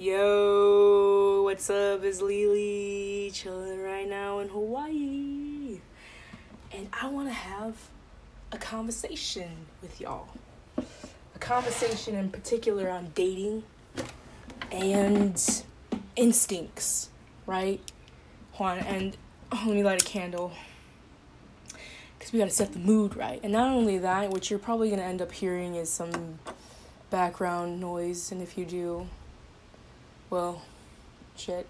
Yo, what's up? It's Lily chilling right now in Hawaii. And I want to have a conversation with y'all. A conversation in particular on dating and instincts, right? Juan, and oh, let me light a candle. Because we got to set the mood right. And not only that, what you're probably going to end up hearing is some background noise. And if you do, well, shit.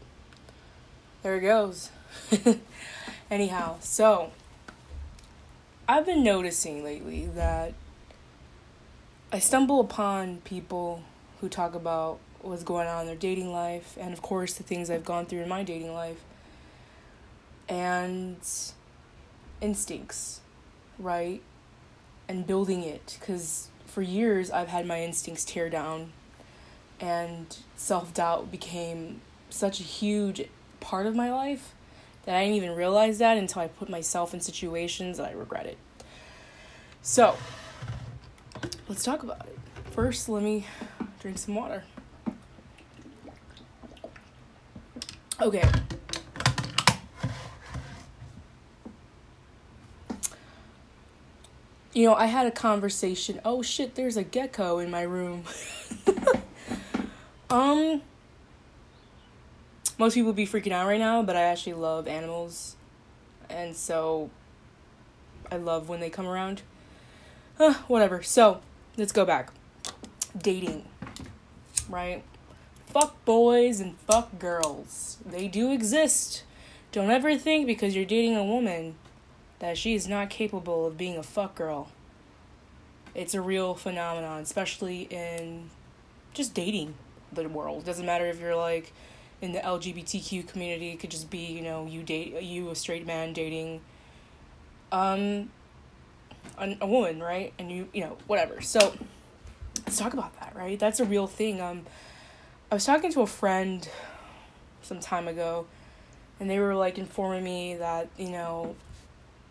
There it goes. Anyhow, so I've been noticing lately that I stumble upon people who talk about what's going on in their dating life and of course the things I've gone through in my dating life and instincts, right? And building it cuz for years I've had my instincts tear down and self doubt became such a huge part of my life that I didn't even realize that until I put myself in situations that I regretted. So, let's talk about it. First, let me drink some water. Okay. You know, I had a conversation. Oh shit, there's a gecko in my room. Um, most people be freaking out right now, but I actually love animals, and so I love when they come around. Uh, whatever. So let's go back. Dating, right? Fuck boys and fuck girls. They do exist. Don't ever think because you're dating a woman that she is not capable of being a fuck girl. It's a real phenomenon, especially in just dating the world. It doesn't matter if you're like in the LGBTQ community. It could just be you know you date you a straight man dating um a, a woman, right? And you you know whatever. So let's talk about that, right? That's a real thing. Um, I was talking to a friend some time ago, and they were like informing me that you know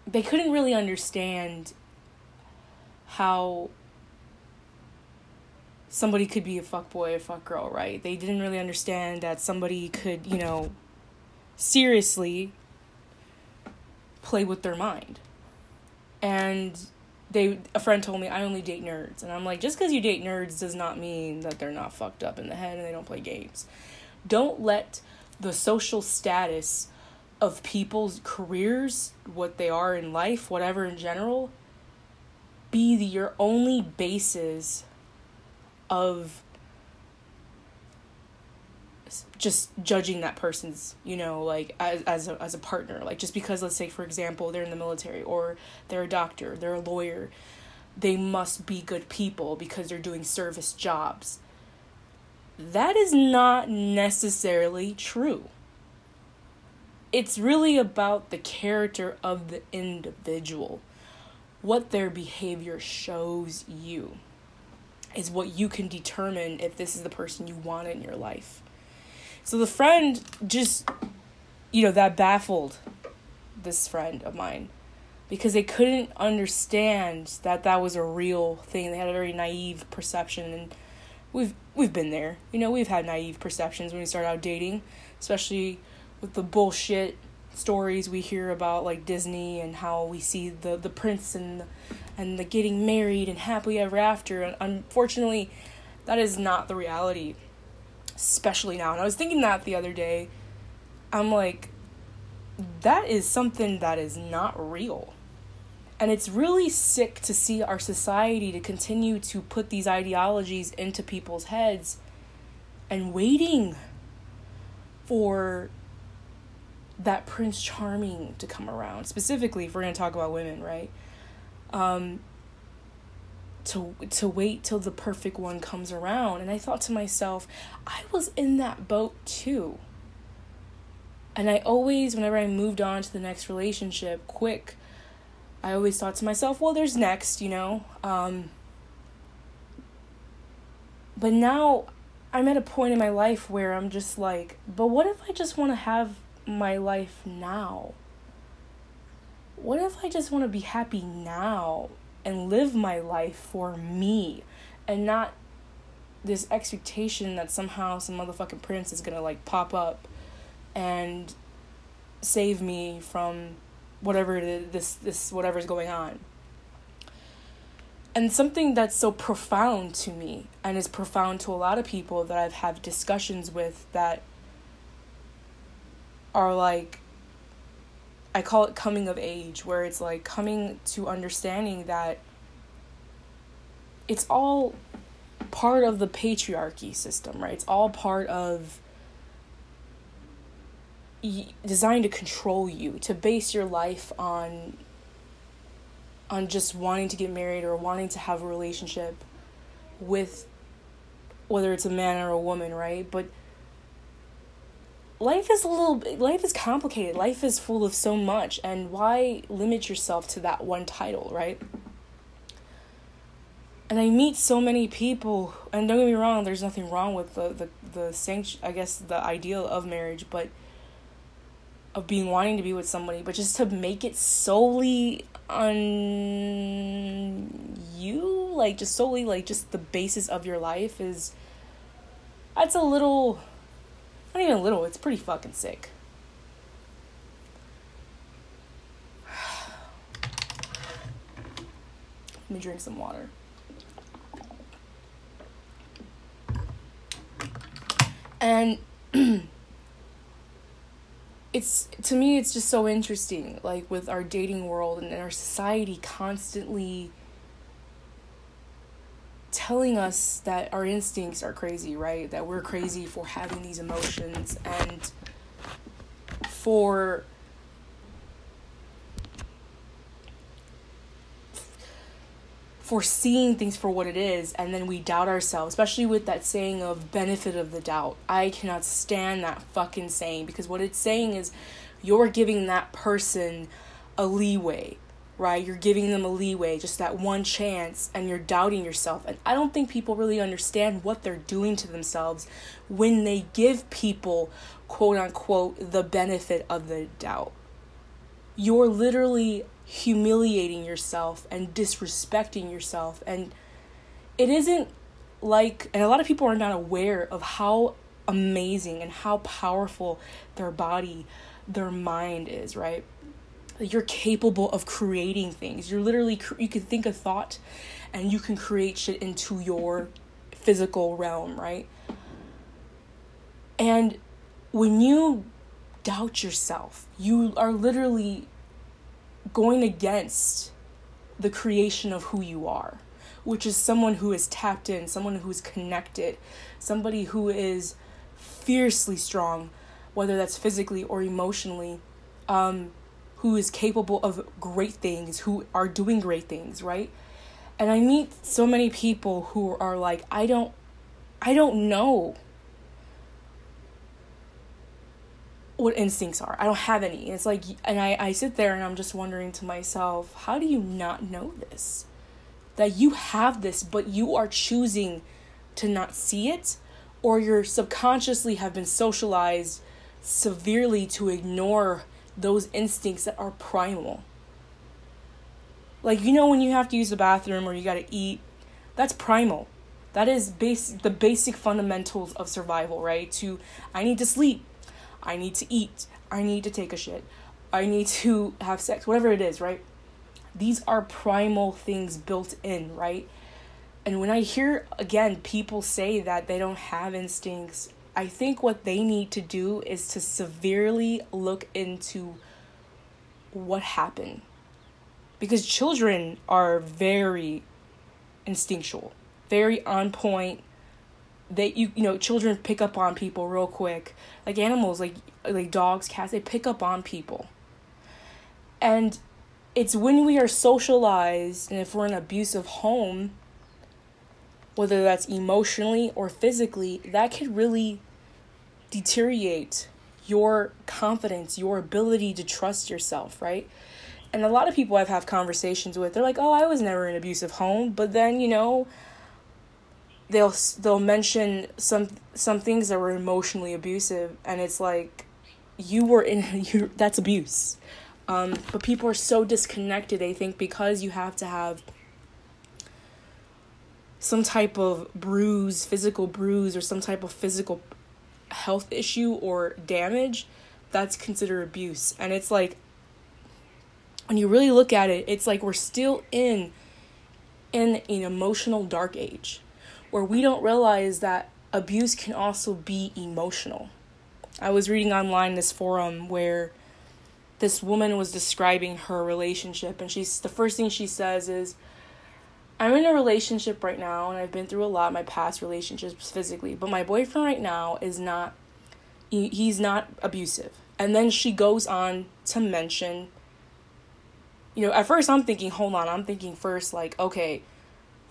they couldn't really understand how somebody could be a fuck boy or fuck girl, right? They didn't really understand that somebody could, you know, seriously play with their mind. And they a friend told me I only date nerds. And I'm like, just because you date nerds does not mean that they're not fucked up in the head and they don't play games. Don't let the social status of people's careers, what they are in life, whatever in general, be the, your only basis of just judging that person's you know like as as a, as a partner. Like just because let's say for example they're in the military or they're a doctor they're a lawyer they must be good people because they're doing service jobs. That is not necessarily true. It's really about the character of the individual what their behavior shows you is what you can determine if this is the person you want in your life. So the friend just, you know, that baffled this friend of mine because they couldn't understand that that was a real thing. They had a very naive perception and we've we've been there. You know, we've had naive perceptions when we start out dating, especially with the bullshit stories we hear about like Disney and how we see the the prince and and the getting married and happily ever after. And unfortunately, that is not the reality, especially now. And I was thinking that the other day. I'm like, that is something that is not real. And it's really sick to see our society to continue to put these ideologies into people's heads and waiting for that Prince Charming to come around. Specifically, if we're going to talk about women, right? Um, to to wait till the perfect one comes around. And I thought to myself, I was in that boat too. And I always, whenever I moved on to the next relationship, quick, I always thought to myself, well, there's next, you know. Um, but now I'm at a point in my life where I'm just like, but what if I just want to have my life now? What if I just want to be happy now and live my life for me and not this expectation that somehow some motherfucking prince is gonna like pop up and save me from whatever this this whatever's going on? And something that's so profound to me and is profound to a lot of people that I've had discussions with that are like I call it coming of age where it's like coming to understanding that it's all part of the patriarchy system, right? It's all part of designed to control you, to base your life on on just wanting to get married or wanting to have a relationship with whether it's a man or a woman, right? But life is a little life is complicated. Life is full of so much and why limit yourself to that one title, right? And I meet so many people and don't get me wrong, there's nothing wrong with the the the sanct- I guess the ideal of marriage, but of being wanting to be with somebody, but just to make it solely on you, like just solely like just the basis of your life is that's a little not even a little, it's pretty fucking sick. Let me drink some water. And it's to me it's just so interesting like with our dating world and our society constantly telling us that our instincts are crazy right? That we're crazy for having these emotions and for for seeing things for what it is and then we doubt ourselves especially with that saying of benefit of the doubt. I cannot stand that fucking saying because what it's saying is you're giving that person a leeway right? You're giving them a leeway just that one chance and you're doubting yourself. And i don't think people really understand what they're doing to themselves when they give people quote unquote the benefit of the doubt. You're literally humiliating yourself and disrespecting yourself. And it isn't like and a lot of people are not aware of how amazing and how powerful their body their mind is right you're capable of creating things. You're literally you can think a thought and you can create shit into your physical realm right? And when you doubt yourself you are literally going against the creation of who you are, which is someone who is tapped in, someone who is connected, somebody who is fiercely strong, whether that's physically or emotionally, um, who is capable of great things, who are doing great things, right? And I meet so many people who are like, I don't, I don't know what instincts are. I don't have any. It's like, and I, I sit there and I'm just wondering to myself, how do you not know this? That you have this, but you are choosing to not see it, or you're subconsciously have been socialized severely to ignore those instincts that are primal. Like, you know, when you have to use the bathroom or you gotta eat, that's primal. That is base the basic fundamentals of survival, right? To I need to sleep. I need to eat, I need to take a shit, I need to have sex, whatever it is, right? These are primal things built in, right? And when I hear again people say that they don't have instincts, I think what they need to do is to severely look into what happened. Because children are very instinctual, very on point, they you you know children pick up on people real quick. Like animals like like dogs cats they pick up on people. And it's when we are socialized and if we're in an abusive home whether that's emotionally or physically that could really deteriorate your confidence your ability to trust yourself right? And a lot of people i've had conversations with they're like oh i was never in an abusive home but then you know they'll they'll mention some some things that were emotionally abusive and it's like you were in you that's abuse. Um, but people are so disconnected they think because you have to have some type of bruise, physical bruise, or some type of physical health issue or damage, that's considered abuse. And it's like, when you really look at it, it's like we're still in in an emotional dark age where we don't realize that abuse can also be emotional. I was reading online this forum where this woman was describing her relationship and she's the first thing she says is I'm in a relationship right now and I've been through a lot in my past relationships physically, but my boyfriend right now is not he, he's not abusive. And then she goes on to mention you know, at first I'm thinking, hold on, I'm thinking first like, okay,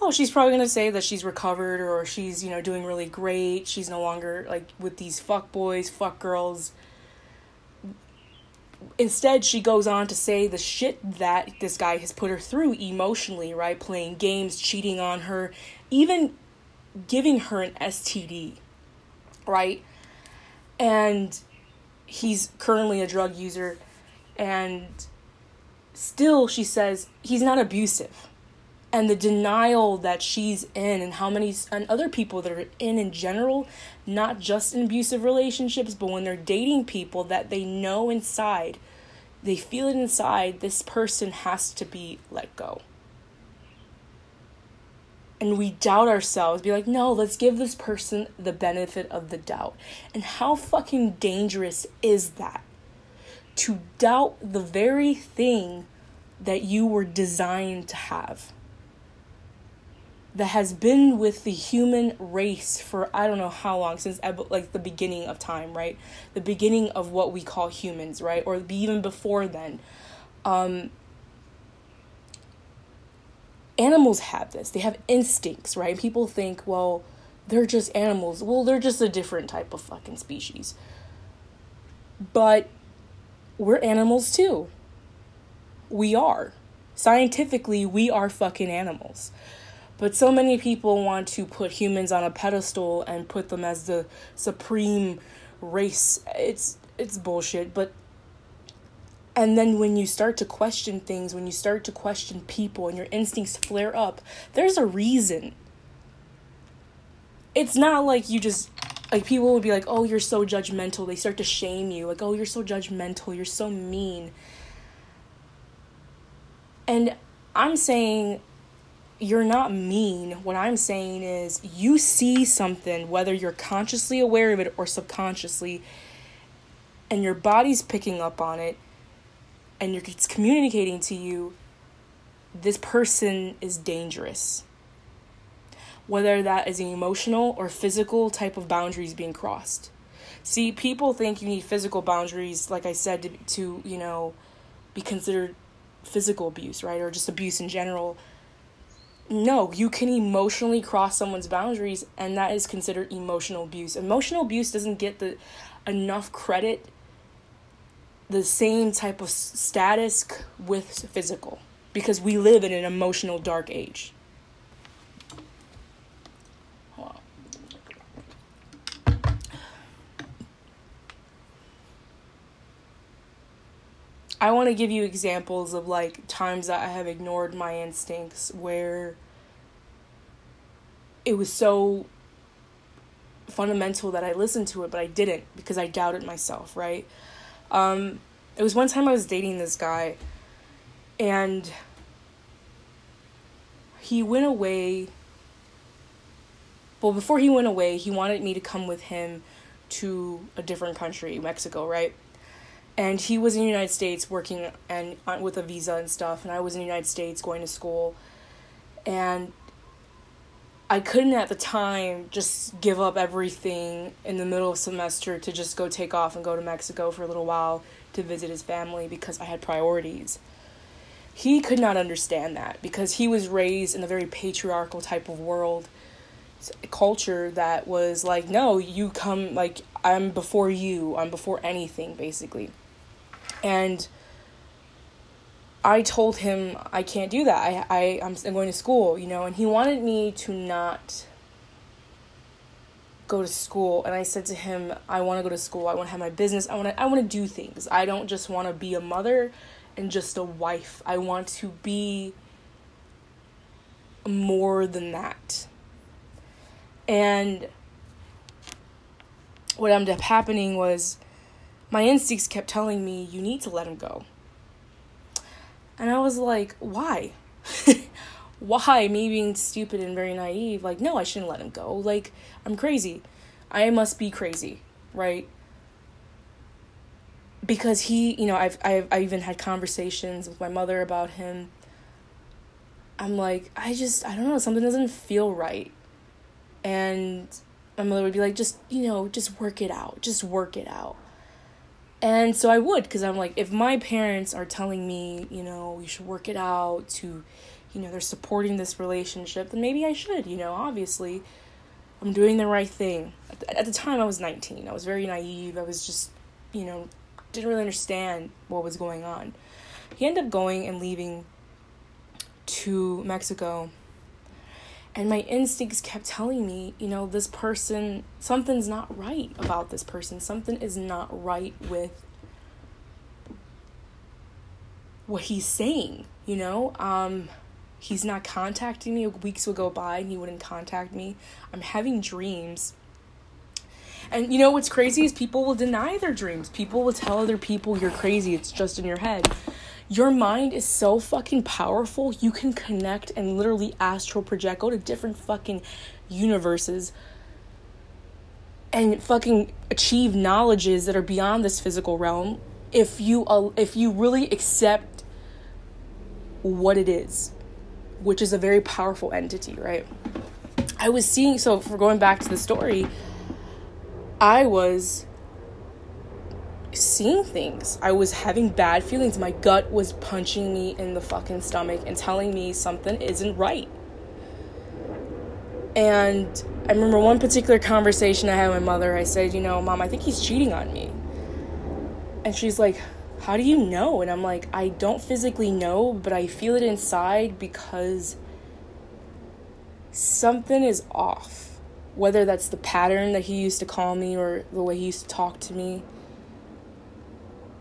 oh, she's probably gonna say that she's recovered or she's, you know, doing really great. She's no longer like with these fuck boys, fuck girls, instead she goes on to say the shit that this guy has put her through emotionally right? Playing games cheating on her even giving her an std right? And he's currently a drug user. And still she says he's not abusive and the denial that she's in and how many and other people that are in in general not just in abusive relationships but when they're dating people that they know inside they feel it inside this person has to be let go. And we doubt ourselves be like no let's give this person the benefit of the doubt. And how fucking dangerous is that? To doubt the very thing that you were designed to have that has been with the human race for I don't know how long since like the beginning of time, right? The beginning of what we call humans, right? Or even before then. Um animals have this. They have instincts, right? People think, well, they're just animals. Well, they're just a different type of fucking species. But we're animals too. We are. Scientifically, we are fucking animals. But so many people want to put humans on a pedestal and put them as the supreme race. It's it's bullshit, but and then when you start to question things, when you start to question people and your instincts flare up, there's a reason. It's not like you just like people would be like, "Oh, you're so judgmental." They start to shame you. Like, "Oh, you're so judgmental. You're so mean." And I'm saying you're not mean. What I'm saying is you see something, whether you're consciously aware of it or subconsciously, and your body's picking up on it, and you're, it's communicating to you this person is dangerous. Whether that is an emotional or physical type of boundaries being crossed. See, people think you need physical boundaries, like I said, to, to you know, be considered physical abuse, right? Or just abuse in general no, you can emotionally cross someone's boundaries and that is considered emotional abuse. Emotional abuse doesn't get the enough credit the same type of status with physical because we live in an emotional dark age. I want to give you examples of like times that I have ignored my instincts where it was so fundamental that I listened to it, but I didn't because I doubted myself, right? Um, it was one time I was dating this guy and he went away. Well, before he went away, he wanted me to come with him to a different country, Mexico, right? And he was in the United States working and uh, with a visa and stuff, and I was in the United States going to school, and I couldn't at the time just give up everything in the middle of semester to just go take off and go to Mexico for a little while to visit his family because I had priorities. He could not understand that because he was raised in a very patriarchal type of world culture that was like no you come like i'm before you. I'm before anything basically and I told him I can't do that. I, I I'm going to school, you know, and he wanted me to not go to school and I said to him, I want to go to school. I want to have my business. I want to I want to do things. I don't just want to be a mother and just a wife. I want to be more than that. And what ended up happening was my instincts kept telling me, you need to let him go. And I was like, why? why? Me being stupid and very naive, like, no, I shouldn't let him go. Like, I'm crazy. I must be crazy, right? Because he, you know, I've, I've, I even had conversations with my mother about him. I'm like, I just, I don't know, something doesn't feel right. And my mother would be like, just, you know, just work it out, just work it out. And so I would, because I'm like, if my parents are telling me, you know, we should work it out to, you know, they're supporting this relationship, then maybe I should, you know, obviously. I'm doing the right thing. At the time, I was 19. I was very naive. I was just, you know, didn't really understand what was going on. He ended up going and leaving to Mexico and my instincts kept telling me, you know, this person, something's not right about this person. Something is not right with what he's saying, you know? Um, he's not contacting me. Weeks would go by and he wouldn't contact me. I'm having dreams. And you know what's crazy is people will deny their dreams. People will tell other people you're crazy. It's just in your head your mind is so fucking powerful. You can connect and literally astral project, go to different fucking universes and fucking achieve knowledges that are beyond this physical realm if you uh, if you really accept what it is, which is a very powerful entity, right? I was seeing so for going back to the story, I was seeing things. I was having bad feelings. My gut was punching me in the fucking stomach and telling me something isn't right. And I remember one particular conversation I had with my mother. I said, You know, mom, I think he's cheating on me. And she's like, How do you know? And I'm like, I don't physically know, but I feel it inside because something is off. Whether that's the pattern that he used to call me or the way he used to talk to me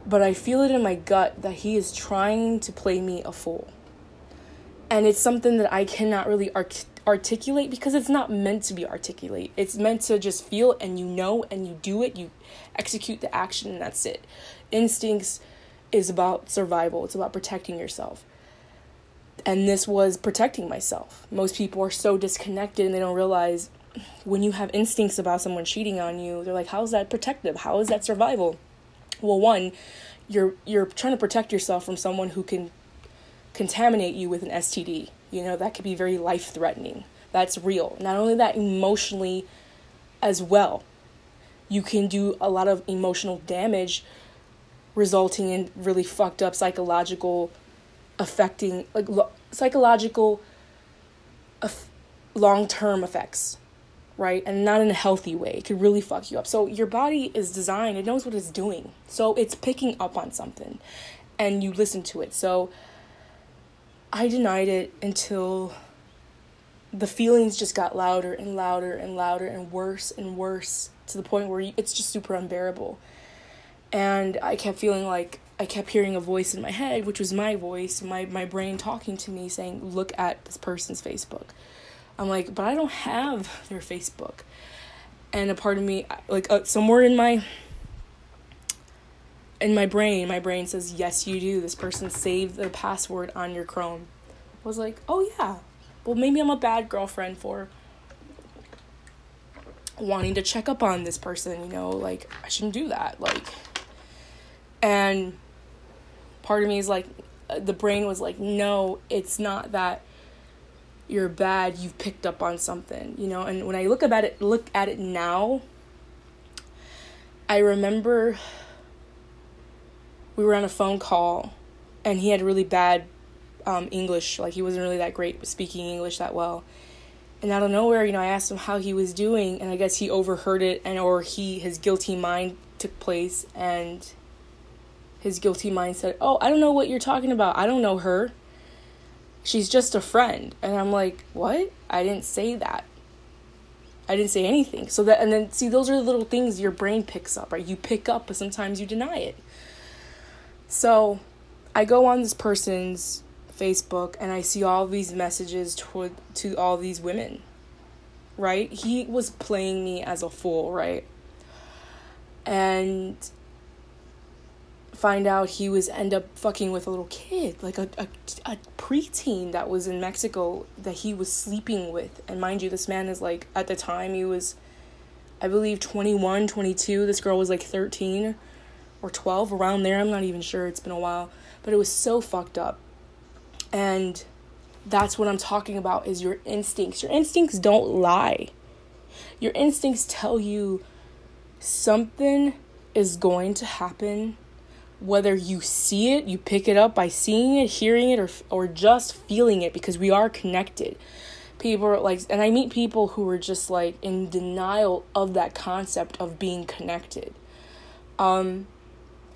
but I feel it in my gut that he is trying to play me a fool. And it's something that I cannot really art- articulate because it's not meant to be articulate. It's meant to just feel and you know and you do it, you execute the action and that's it. Instincts is about survival, it's about protecting yourself. And this was protecting myself. Most people are so disconnected and they don't realize when you have instincts about someone cheating on you, they're like, how is that protective? How is that survival? Well one you're you're trying to protect yourself from someone who can contaminate you with an STD you know that could be very life threatening that's real. Not only that emotionally as well. You can do a lot of emotional damage resulting in really fucked up psychological affecting like lo- psychological long-term effects right? And not in a healthy way. It could really fuck you up. So your body is designed, it knows what it's doing. So it's picking up on something and you listen to it. So I denied it until the feelings just got louder and louder and louder and worse and worse to the point where it's just super unbearable. And I kept feeling like I kept hearing a voice in my head, which was my voice, my, my brain talking to me saying, Look at this person's Facebook I'm like, but I don't have their Facebook. And a part of me, like uh, somewhere in my in my brain, my brain says, yes, you do. This person saved the password on your Chrome. I was like, oh yeah. Well, maybe I'm a bad girlfriend for wanting to check up on this person, you know, like I shouldn't do that. Like, and part of me is like, the brain was like, no, it's not that you're bad, you've picked up on something, you know. And when I look about it, look at it now, I remember we were on a phone call, and he had really bad um, English, like he wasn't really that great speaking English that well. And out of nowhere, you know, I asked him how he was doing, and I guess he overheard it, and or he his guilty mind took place, and his guilty mind said, "Oh, I don't know what you're talking about. I don't know her." She's just a friend. And I'm like, what? I didn't say that. I didn't say anything. So that, and then see, those are the little things your brain picks up, right? You pick up, but sometimes you deny it. So I go on this person's Facebook and I see all these messages toward, to all these women. right? He was playing me as a fool, right? And find out he was end up fucking with a little kid, like a, a, a preteen that was in Mexico that he was sleeping with. And mind you, this man is like, at the time, he was, I believe, 21, 22. This girl was like 13 or 12, around there. I'm not even sure. It's been a while. But it was so fucked up. And that's what I'm talking about is your instincts. Your instincts don't lie. Your instincts tell you something is going to happen whether you see it, you pick it up by seeing it, hearing it or or just feeling it because we are connected. People are like and I meet people who are just like in denial of that concept of being connected. Um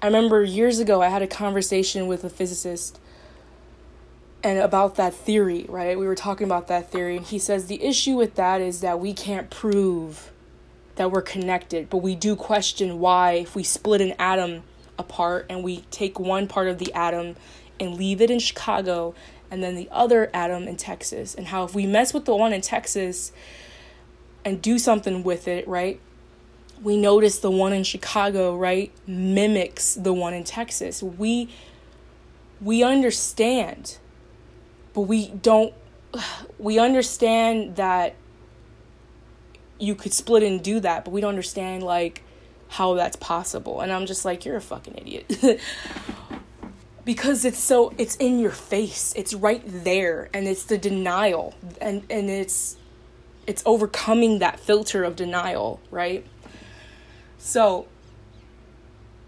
I remember years ago I had a conversation with a physicist and about that theory, right? We were talking about that theory, and he says the issue with that is that we can't prove that we're connected, but we do question why, if we split an atom apart and we take one part of the atom and leave it in Chicago and then the other atom in Texas, and how if we mess with the one in Texas and do something with it, right? We notice the one in Chicago, right, mimics the one in Texas. We we understand but we don't we understand that you could split and do that but we don't understand like how that's possible. And i'm just like you're a fucking idiot. Because it's so it's in your face. It's right there. And it's the denial. And and it's it's overcoming that filter of denial right? So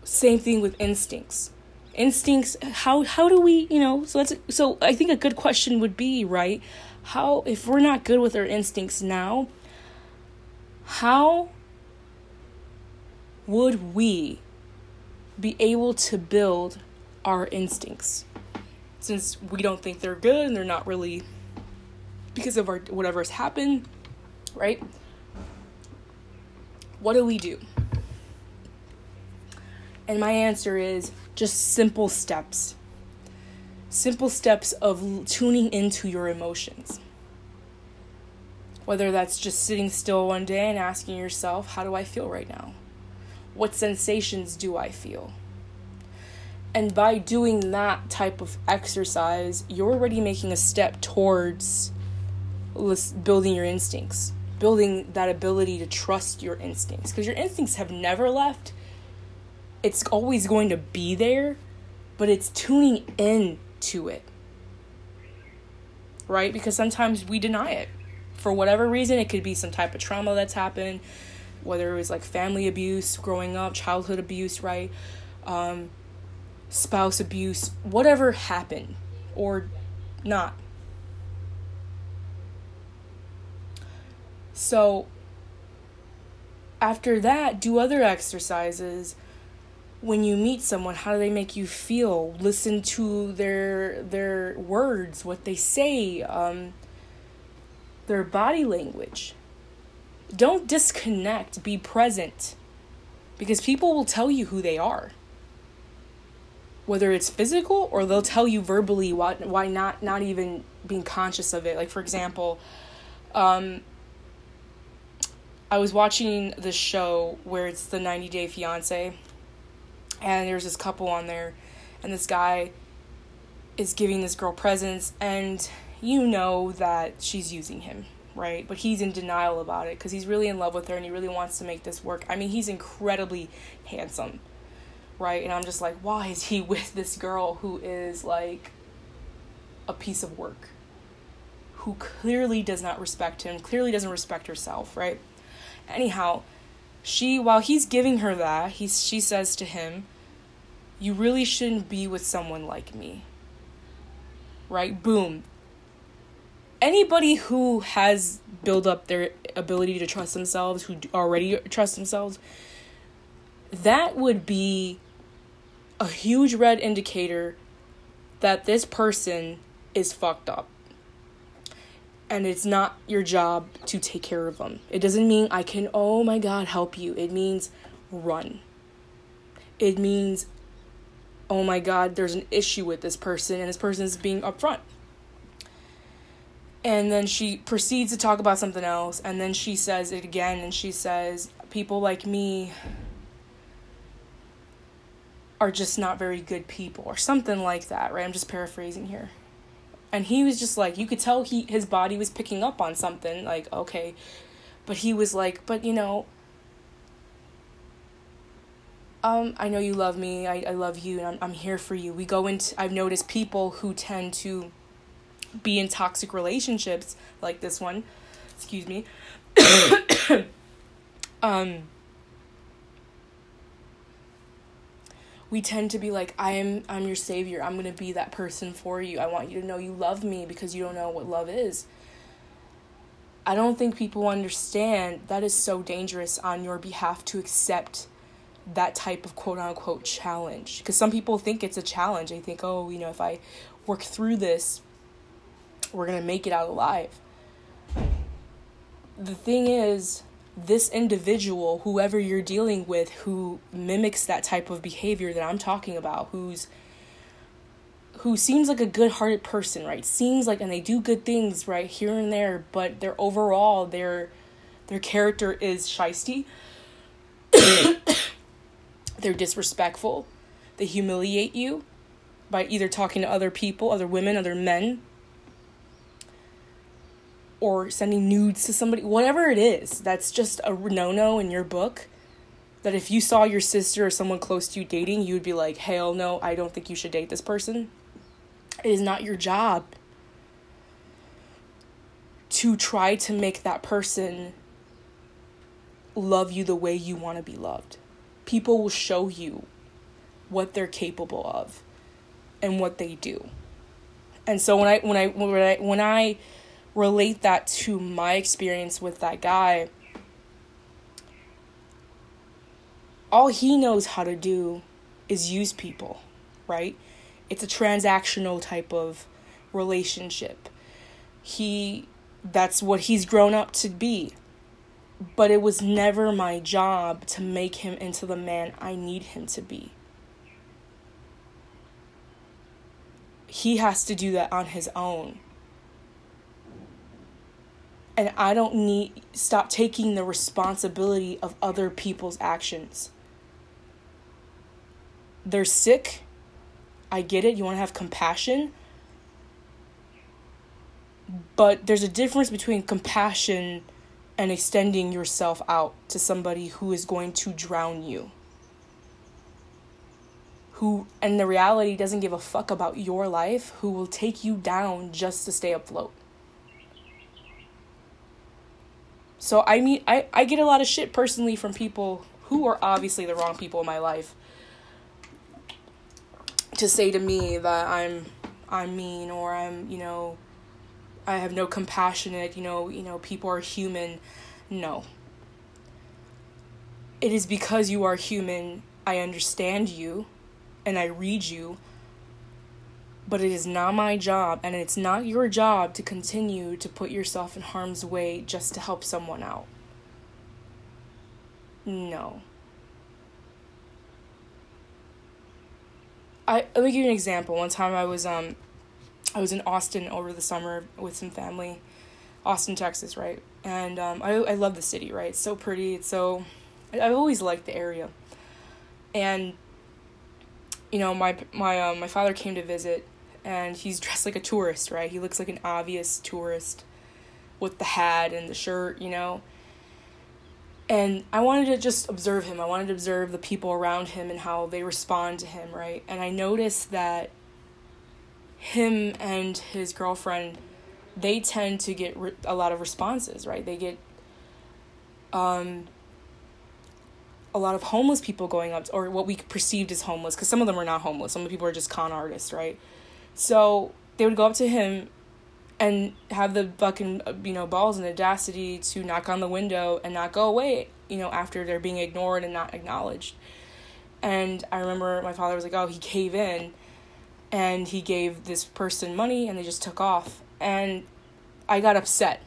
same thing with instincts. Instincts how how do we you know so that's so i think a good question would be right? How if we're not good with our instincts now how would we be able to build our instincts since we don't think they're good and they're not really because of our whatever has happened right what do we do and my answer is just simple steps. Simple steps of tuning into your emotions. Whether that's just sitting still one day and asking yourself, how do I feel right now? What sensations do I feel? And by doing that type of exercise, you're already making a step towards building your instincts, building that ability to trust your instincts. Because your instincts have never left, it's always going to be there, but it's tuning in to it. Right? Because sometimes we deny it. For whatever reason, it could be some type of trauma that's happened, whether it was like family abuse growing up, childhood abuse, right? Um, spouse abuse, whatever happened or not. So, after that, do other exercises when you meet someone how do they make you feel listen to their their words what they say um, their body language don't disconnect. Be present. Because people will tell you who they are. Whether it's physical or they'll tell you verbally why why not not even being conscious of it. Like for example um, I was watching the show where it's the 90 Day Fiance and there's this couple on there and this guy is giving this girl presents and you know that she's using him right but he's in denial about it because he's really in love with her and he really wants to make this work i mean he's incredibly handsome right and i'm just like why is he with this girl who is like a piece of work who clearly does not respect him clearly doesn't respect herself right anyhow she while he's giving her that he's she says to him you really shouldn't be with someone like me. Right? Boom. Anybody who has built up their ability to trust themselves, who already trust themselves, that would be a huge red indicator that this person is fucked up. And it's not your job to take care of them. It doesn't mean I can, oh my God, help you. It means run. It means oh my god, there's an issue with this person and this person is being upfront. And then she proceeds to talk about something else, and then she says it again, and she says, People like me are just not very good people, or something like that, right? I'm just paraphrasing here. And he was just like, you could tell he his body was picking up on something, like, okay. But he was like, but you know, um, I know you love me, I, I love you, and I'm, I'm here for you. We go into, I've noticed people who tend to be in toxic relationships like this one, excuse me, um, we tend to be like i am i'm your savior. I'm going to be that person for you. I want you to know you love me because you don't know what love is. I don't think people understand that is so dangerous on your behalf to accept that type of quote unquote challenge. Because some people think it's a challenge. They think oh you know if i work through this we're going to make it out alive the thing is this individual, whoever you're dealing with, who mimics that type of behavior that I'm talking about, who's who seems like a good-hearted person, right? Seems like and they do good things, right, here and there, but their overall their their character is shisty. They're disrespectful. They humiliate you by either talking to other people, other women, other men, or sending nudes to somebody, whatever it is, that's just a no no in your book. That if you saw your sister or someone close to you dating, you would be like, hell no, I don't think you should date this person. It is not your job to try to make that person love you the way you want to be loved. People will show you what they're capable of and what they do. And so when I when I when I when I relate that to my experience with that guy, all he knows how to do is use people, right? It's a transactional type of relationship. He that's what he's grown up to be. But it was never my job to make him into the man I need him to be. He has to do that on his own and I don't need stop taking the responsibility of other people's actions. They're sick. I get it. You want to have compassion. But there's a difference between compassion and extending yourself out to somebody who is going to drown you. Who, and the reality doesn't give a fuck about your life, who will take you down just to stay afloat. So I mean I, I get a lot of shit personally from people who are obviously the wrong people in my life to say to me that I'm I'm mean or I'm, you know, I have no compassionate, you know, you know, people are human. No. It is because you are human, I understand you and I read you but it is not my job, and it's not your job to continue to put yourself in harm's way just to help someone out. No. I let me give you an example. One time I was um I was in Austin over the summer with some family. Austin, Texas, right? And um I I love the city, right? It's so pretty. It's so I've always liked the area. And you know, my my um my father came to visit and he's dressed like a tourist, right? He looks like an obvious tourist with the hat and the shirt, you know. And I wanted to just observe him. I wanted to observe the people around him and how they respond to him, right? And I noticed that him and his girlfriend they tend to get re- a lot of responses, right? They get um a lot of homeless people going up or what we perceived as homeless because some of them are not homeless. Some of the people are just con artists, right? So they would go up to him and have the fucking you know balls and audacity to knock on the window and not go away you know after they're being ignored and not acknowledged. And i remember my father was like oh he gave in and he gave this person money and they just took off. And i got upset.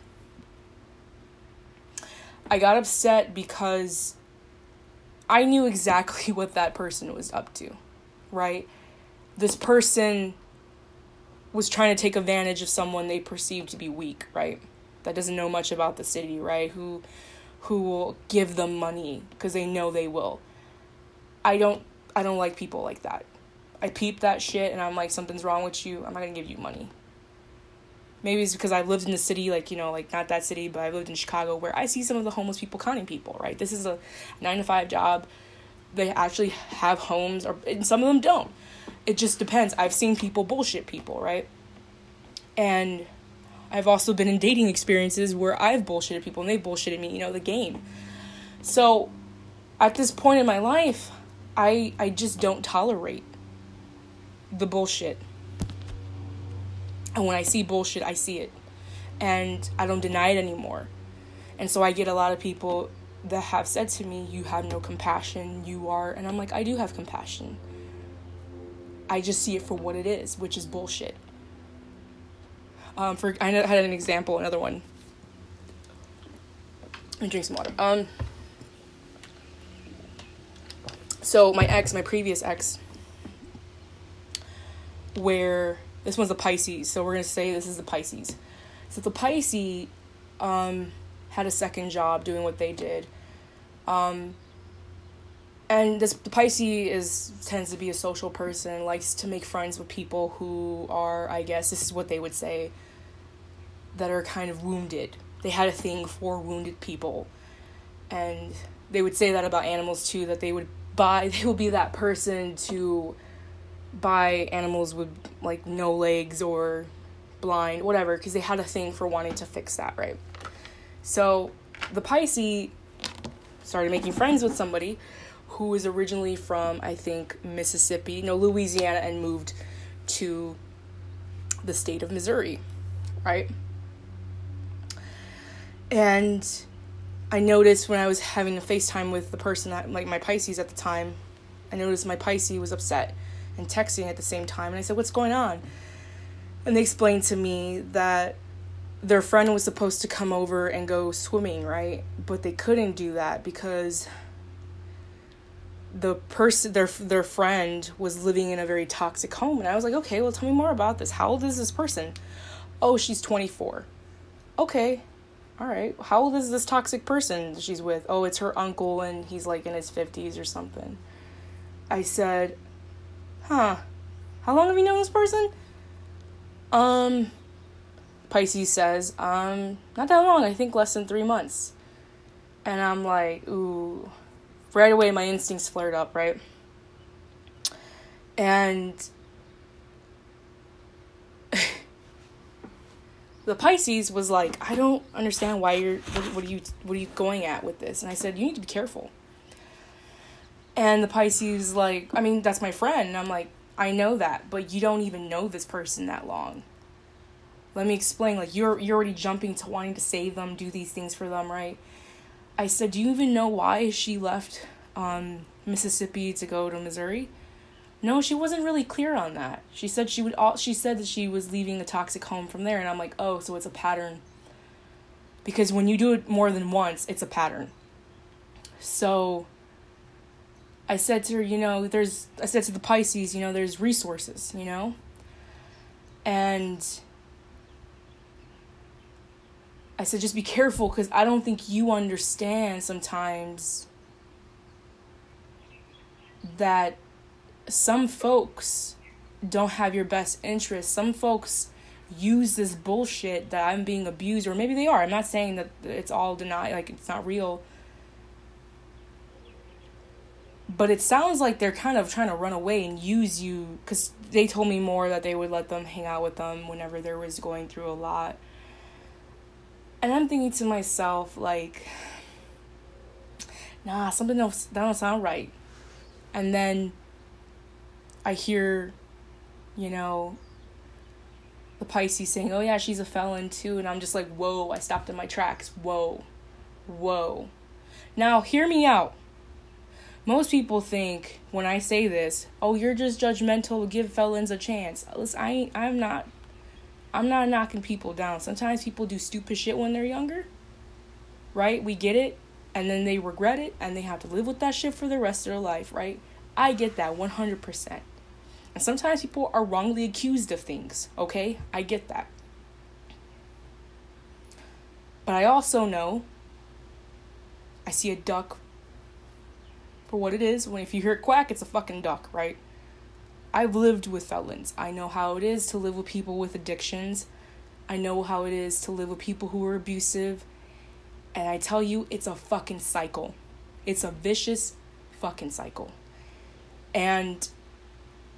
I got upset because i knew exactly what that person was up to right? This person was trying to take advantage of someone they perceive to be weak, right? That doesn't know much about the city, right? Who who will give them money because they know they will. I don't I don't like people like that. I peep that shit and I'm like something's wrong with you. I'm not going to give you money. Maybe it's because I've lived in the city, like, you know, like not that city, but I've lived in Chicago where I see some of the homeless people conning people, right? This is a nine to five job. They actually have homes, or and some of them don't. It just depends. I've seen people bullshit people, right? And I've also been in dating experiences where I've bullshitted people and they bullshitted me, you know, the game. So at this point in my life, I I just don't tolerate the bullshit. And when I see bullshit, I see it. And I don't deny it anymore. And so I get a lot of people that have said to me, You have no compassion, you are. And I'm like, I do have compassion. I just see it for what it is, which is bullshit. Um, for I had an example, another one. And drink some water. Um. So my ex, my previous ex, where this one's a Pisces, so we're gonna say this is the Pisces. So the Pisces um, had a second job doing what they did. Um, and this the Pisces is tends to be a social person, likes to make friends with people who are, I guess, this is what they would say, that are kind of wounded. They had a thing for wounded people, and they would say that about animals too. That they would buy, they would be that person to buy animals with like no legs or blind, whatever, because they had a thing for wanting to fix that, right? So the Pisces started making friends with somebody who was originally from, I think, Mississippi, no, Louisiana, and moved to the state of Missouri, right? And I noticed when I was having a FaceTime with the person that, like my Pisces at the time, I noticed my Pisces was upset and texting at the same time. And I said, What's going on? And they explained to me that their friend was supposed to come over and go swimming, right? But they couldn't do that because the person their their friend was living in a very toxic home and I was like, "Okay, well tell me more about this. How old is this person?" "Oh, she's 24." "Okay. All right. How old is this toxic person she's with?" "Oh, it's her uncle and he's like in his 50s or something." I said, huh, how long have you known this person? Um, Pisces says, um, not that long, I think less than three months. And I'm like, ooh, right away my instincts flared up, right? And the Pisces was like, I don't understand why you're, what, what are you, what are you going at with this? And I said, you need to be careful. And the Pisces, like, I mean, that's my friend. And I'm like, I know that, but you don't even know this person that long. Let me explain. Like, you're you're already jumping to wanting to save them, do these things for them, right? I said, do you even know why she left um, Mississippi to go to Missouri? No, she wasn't really clear on that. She said she would. All she said that she was leaving the toxic home from there, and I'm like, oh, so it's a pattern. Because when you do it more than once, it's a pattern. So I said to her, you know, there's, I said to the Pisces, you know, there's resources, you know? And I said, just be careful because I don't think you understand sometimes that some folks don't have your best interest. Some folks use this bullshit that I'm being abused, or maybe they are. I'm not saying that it's all denied, like it's not real but it sounds like they're kind of trying to run away and use you because they told me more that they would let them hang out with them whenever there was going through a lot and i'm thinking to myself like nah something else that don't sound right and then i hear you know the pisces saying oh yeah she's a felon too and i'm just like whoa i stopped in my tracks whoa whoa now hear me out most people think when I say this, oh, you're just judgmental. Give felons a chance. Listen, I I'm not. I'm not knocking people down. Sometimes people do stupid shit when they're younger. Right? We get it, and then they regret it, and they have to live with that shit for the rest of their life. Right? I get that 100%. And sometimes people are wrongly accused of things, okay? I get that. But I also know I see a duck for what it is. When if you hear it quack, it's a fucking duck, right? I've lived with felons. I know how it is to live with people with addictions. I know how it is to live with people who are abusive. And I tell you, it's a fucking cycle. It's a vicious fucking cycle. And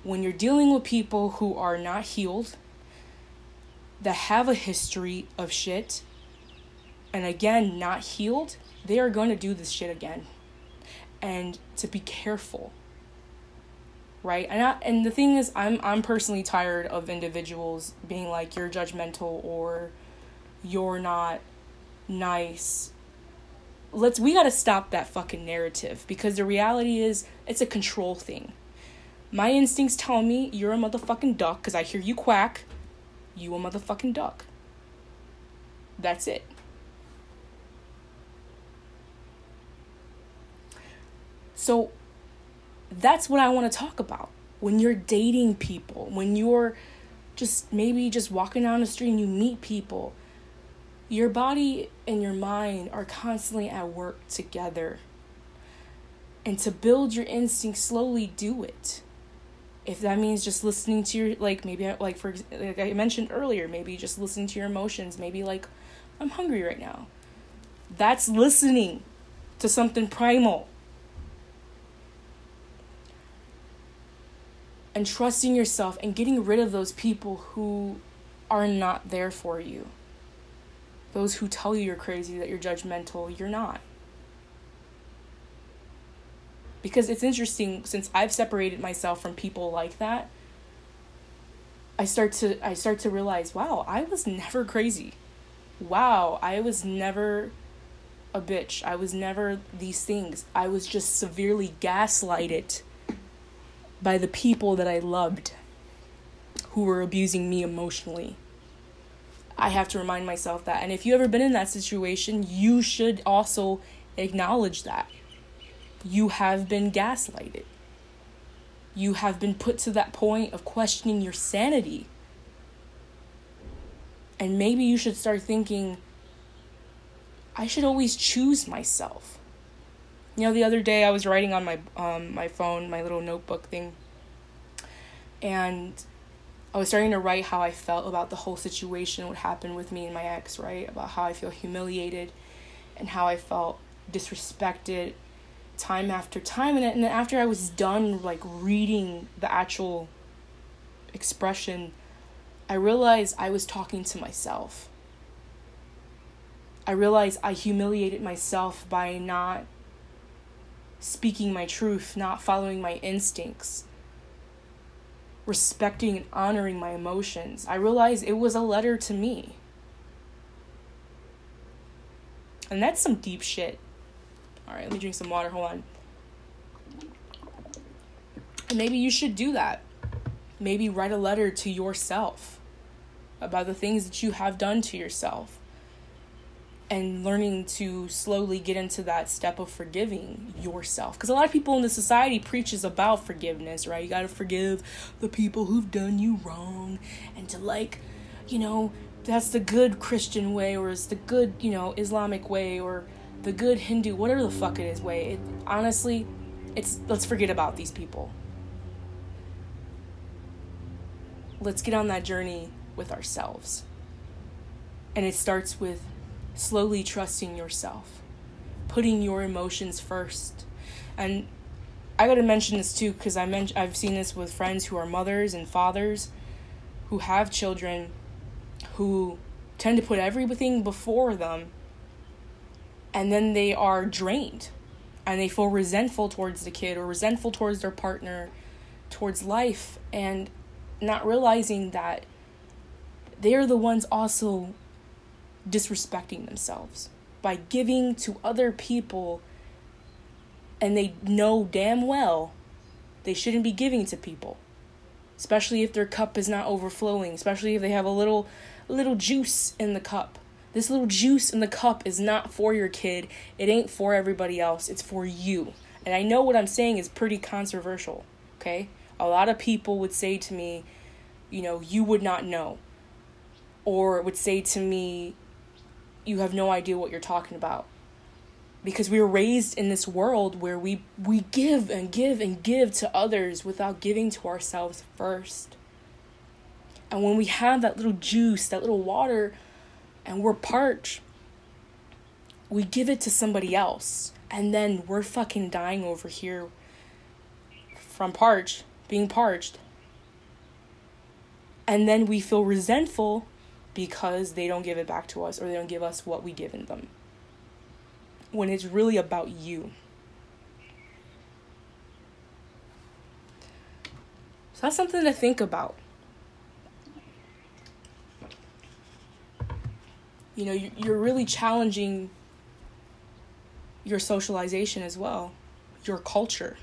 when you're dealing with people who are not healed, that have a history of shit, and again, not healed, they are going to do this shit again. And to be careful. Right? And I, and the thing is I'm I'm personally tired of individuals being like you're judgmental or you're not nice. Let's we got to stop that fucking narrative because the reality is it's a control thing. My instincts tell me you're a motherfucking duck cuz I hear you quack. You a motherfucking duck. That's it. So that's what I want to talk about. When you're dating people, when you're just maybe just walking down the street and you meet people, your body and your mind are constantly at work together. And to build your instinct, slowly do it. If that means just listening to your like maybe like for like I mentioned earlier, maybe just listening to your emotions, maybe like I'm hungry right now. That's listening to something primal. And trusting yourself and getting rid of those people who are not there for you. Those who tell you you're crazy, that you're judgmental, you're not. Because it's interesting since I've separated myself from people like that, I start to I start to realize, wow, I was never crazy. Wow, I was never a bitch. I was never these things. I was just severely gaslighted by the people that I loved who were abusing me emotionally. I have to remind myself that. And if you've ever been in that situation, you should also acknowledge that. You have been gaslighted. You have been put to that point of questioning your sanity. And maybe you should start thinking, I should always choose myself. You know, the other day I was writing on my um my phone, my little notebook thing, and I was starting to write how I felt about the whole situation, what happened with me and my ex, right? About how I feel humiliated and how I felt disrespected time after time. And then after I was done, like, reading the actual expression, I realized I was talking to myself. I realized I humiliated myself by not speaking my truth, not following my instincts, respecting and honoring my emotions. I realized it was a letter to me. And that's some deep shit. All right, let me drink some water. Hold on. Maybe you should do that. Maybe write a letter to yourself about the things that you have done to yourself and learning to slowly get into that step of forgiving yourself. Because a lot of people in the society preaches about forgiveness right? You got to forgive the people who've done you wrong and to like you know that's the good christian way or it's the good you know islamic way or the good hindu whatever the fuck it is way. It, honestly it's let's forget about these people. Let's get on that journey with ourselves. And it starts with slowly trusting yourself, putting your emotions first. And I got to mention this too because I men- I've seen this with friends who are mothers and fathers who have children who tend to put everything before them and then they are drained and they feel resentful towards the kid or resentful towards their partner towards life and not realizing that they are the ones also disrespecting themselves by giving to other people and they know damn well they shouldn't be giving to people especially if their cup is not overflowing especially if they have a little little juice in the cup. This little juice in the cup is not for your kid. It ain't for everybody else. It's for you. And i know what i'm saying is pretty controversial okay? A lot of people would say to me, you know, you would not know. Or would say to me, you have no idea what you're talking about. Because we were raised in this world where we, we give and give and give to others without giving to ourselves first. And when we have that little juice, that little water, and we're parched, we give it to somebody else. And then we're fucking dying over here from parched, being parched. And then we feel resentful because they don't give it back to us or they don't give us what we give in them. When it's really about you. So that's something to think about. You know, you're really challenging your socialization as well, your culture,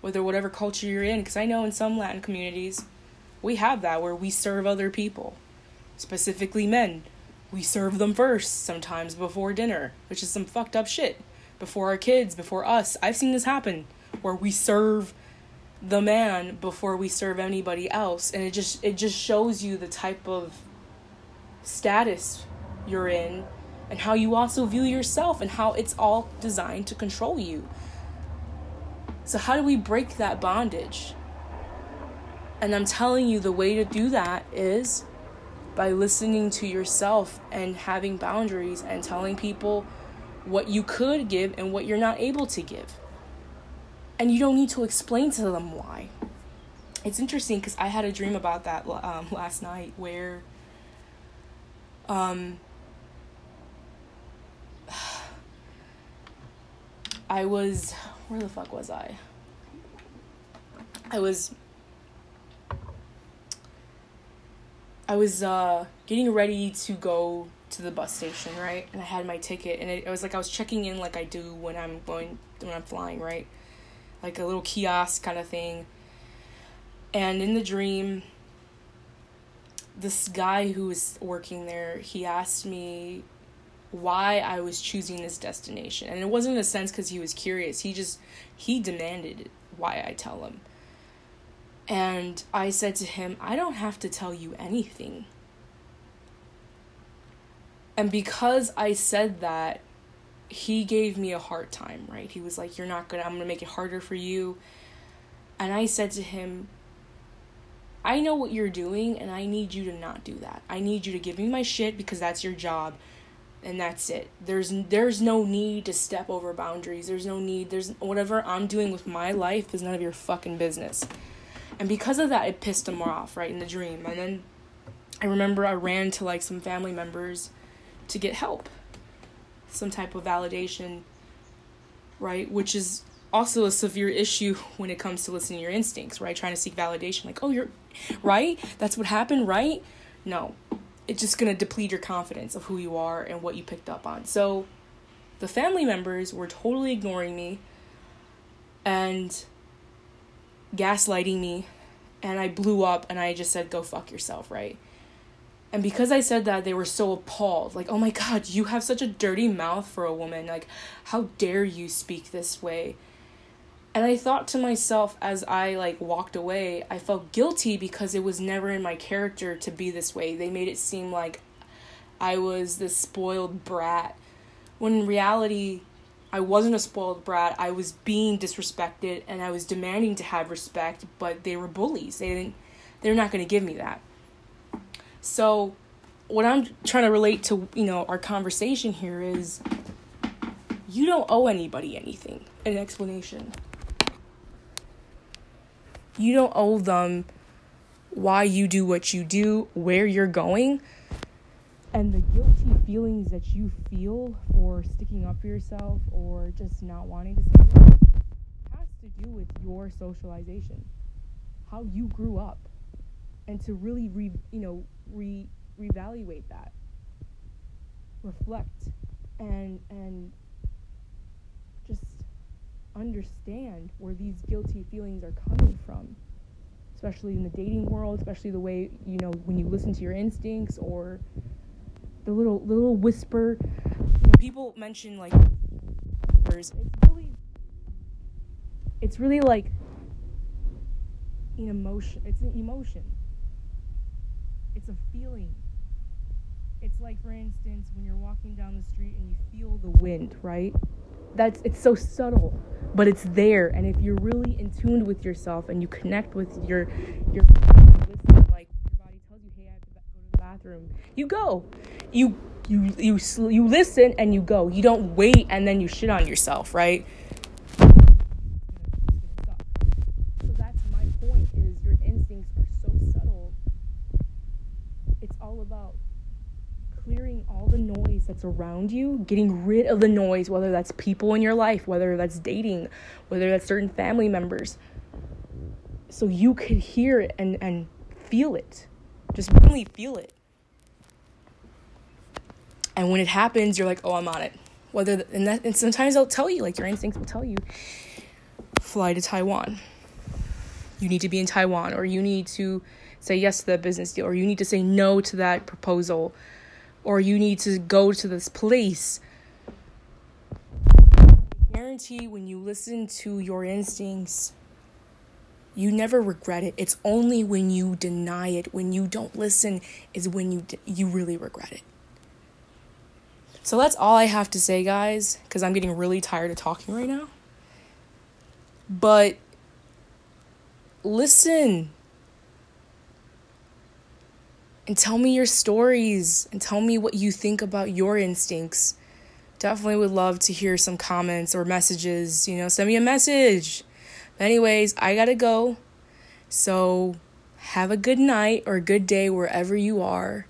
whether whatever culture you're in. Because I know in some Latin communities, we have that where we serve other people, specifically men. We serve them first, sometimes before dinner, which is some fucked up shit. Before our kids, before us. I've seen this happen where we serve the man before we serve anybody else and it just it just shows you the type of status you're in and how you also view yourself and how it's all designed to control you. So, how do we break that bondage? And I'm telling you, the way to do that is by listening to yourself and having boundaries and telling people what you could give and what you're not able to give. And you don't need to explain to them why. It's interesting because I had a dream about that um, last night where um, I was where the fuck was I? I was I was uh getting ready to go to the bus station, right? And I had my ticket and it, it was like I was checking in like I do when I'm going when I'm flying, right? Like a little kiosk kind of thing. And in the dream this guy who was working there, he asked me why I was choosing this destination. And it wasn't in a sense because he was curious. He just, he demanded why I tell him. And I said to him, I don't have to tell you anything. And because I said that, he gave me a hard time, right? He was like, You're not gonna, I'm gonna make it harder for you. And I said to him, I know what you're doing, and I need you to not do that. I need you to give me my shit because that's your job and that's it there's there's no need to step over boundaries there's no need there's whatever i'm doing with my life is none of your fucking business and because of that it pissed him off right in the dream. And then i remember i ran to like some family members to get help. Some type of validation right which is also a severe issue when it comes to listening to your instincts right? Trying to seek validation like oh you're right? That's what happened right? No. It's just to deplete your confidence of who you are and what you picked up on. So the family members were totally ignoring me. And gaslighting me and I blew up and I just said go fuck yourself, right? And because I said that, they were so appalled. Like, oh my God, you have such a dirty mouth for a woman. Like, how dare you speak this way? and i thought to myself as i like walked away i felt guilty because it was never in my character to be this way they made it seem like i was this spoiled brat when in reality i wasn't a spoiled brat. I was being disrespected and i was demanding to have respect but they were bullies. They didn't they're not going to give me that. So what i'm trying to relate to you know our conversation here is you don't owe anybody anything an explanation. You don't owe them why you do what you do, where you're going. And the guilty feelings that you feel for sticking up for yourself or just not wanting to say has to do with your socialization, how you grew up, and to really re, you know re reevaluate that, reflect, and and just understand where these guilty feelings are coming from especially in the dating world especially the way you know when you listen to your instincts or the little the little whisper people mention like whispers. it's really it's really like an emotion. It's an emotion. It's a feeling. It's like, for instance, when you're walking down the street and you feel the wind, right? That's it's so subtle, but it's there. And if you're really in tune with yourself and you connect with your your listen, like your body tells you, hey, I have to go to the bathroom, you go. You you you you listen and you go. You don't wait and then you shit on yourself, right? So that's my point is your instincts are so subtle. It's all about clearing all the noise that's around you, getting rid of the noise, whether that's people in your life, whether that's dating, whether that's certain family members. So you could hear it and, and feel it. Just really feel it. And when it happens, you're like, oh, I'm on it. Whether and that and sometimes they'll tell you, like your instincts will tell you, fly to Taiwan. You need to be in Taiwan, or you need to say yes to that business deal, or you need to say no to that proposal, or you need to go to this place. Guarantee when you listen to your instincts, you never regret it. It's only when you deny it, when you don't listen, is when you you really regret it. So that's all I have to say, guys, because I'm getting really tired of talking right now. But listen and tell me your stories and tell me what you think about your instincts. Definitely would love to hear some comments or messages. You know, send me a message. But anyways, I gotta go. So have a good night or a good day wherever you are.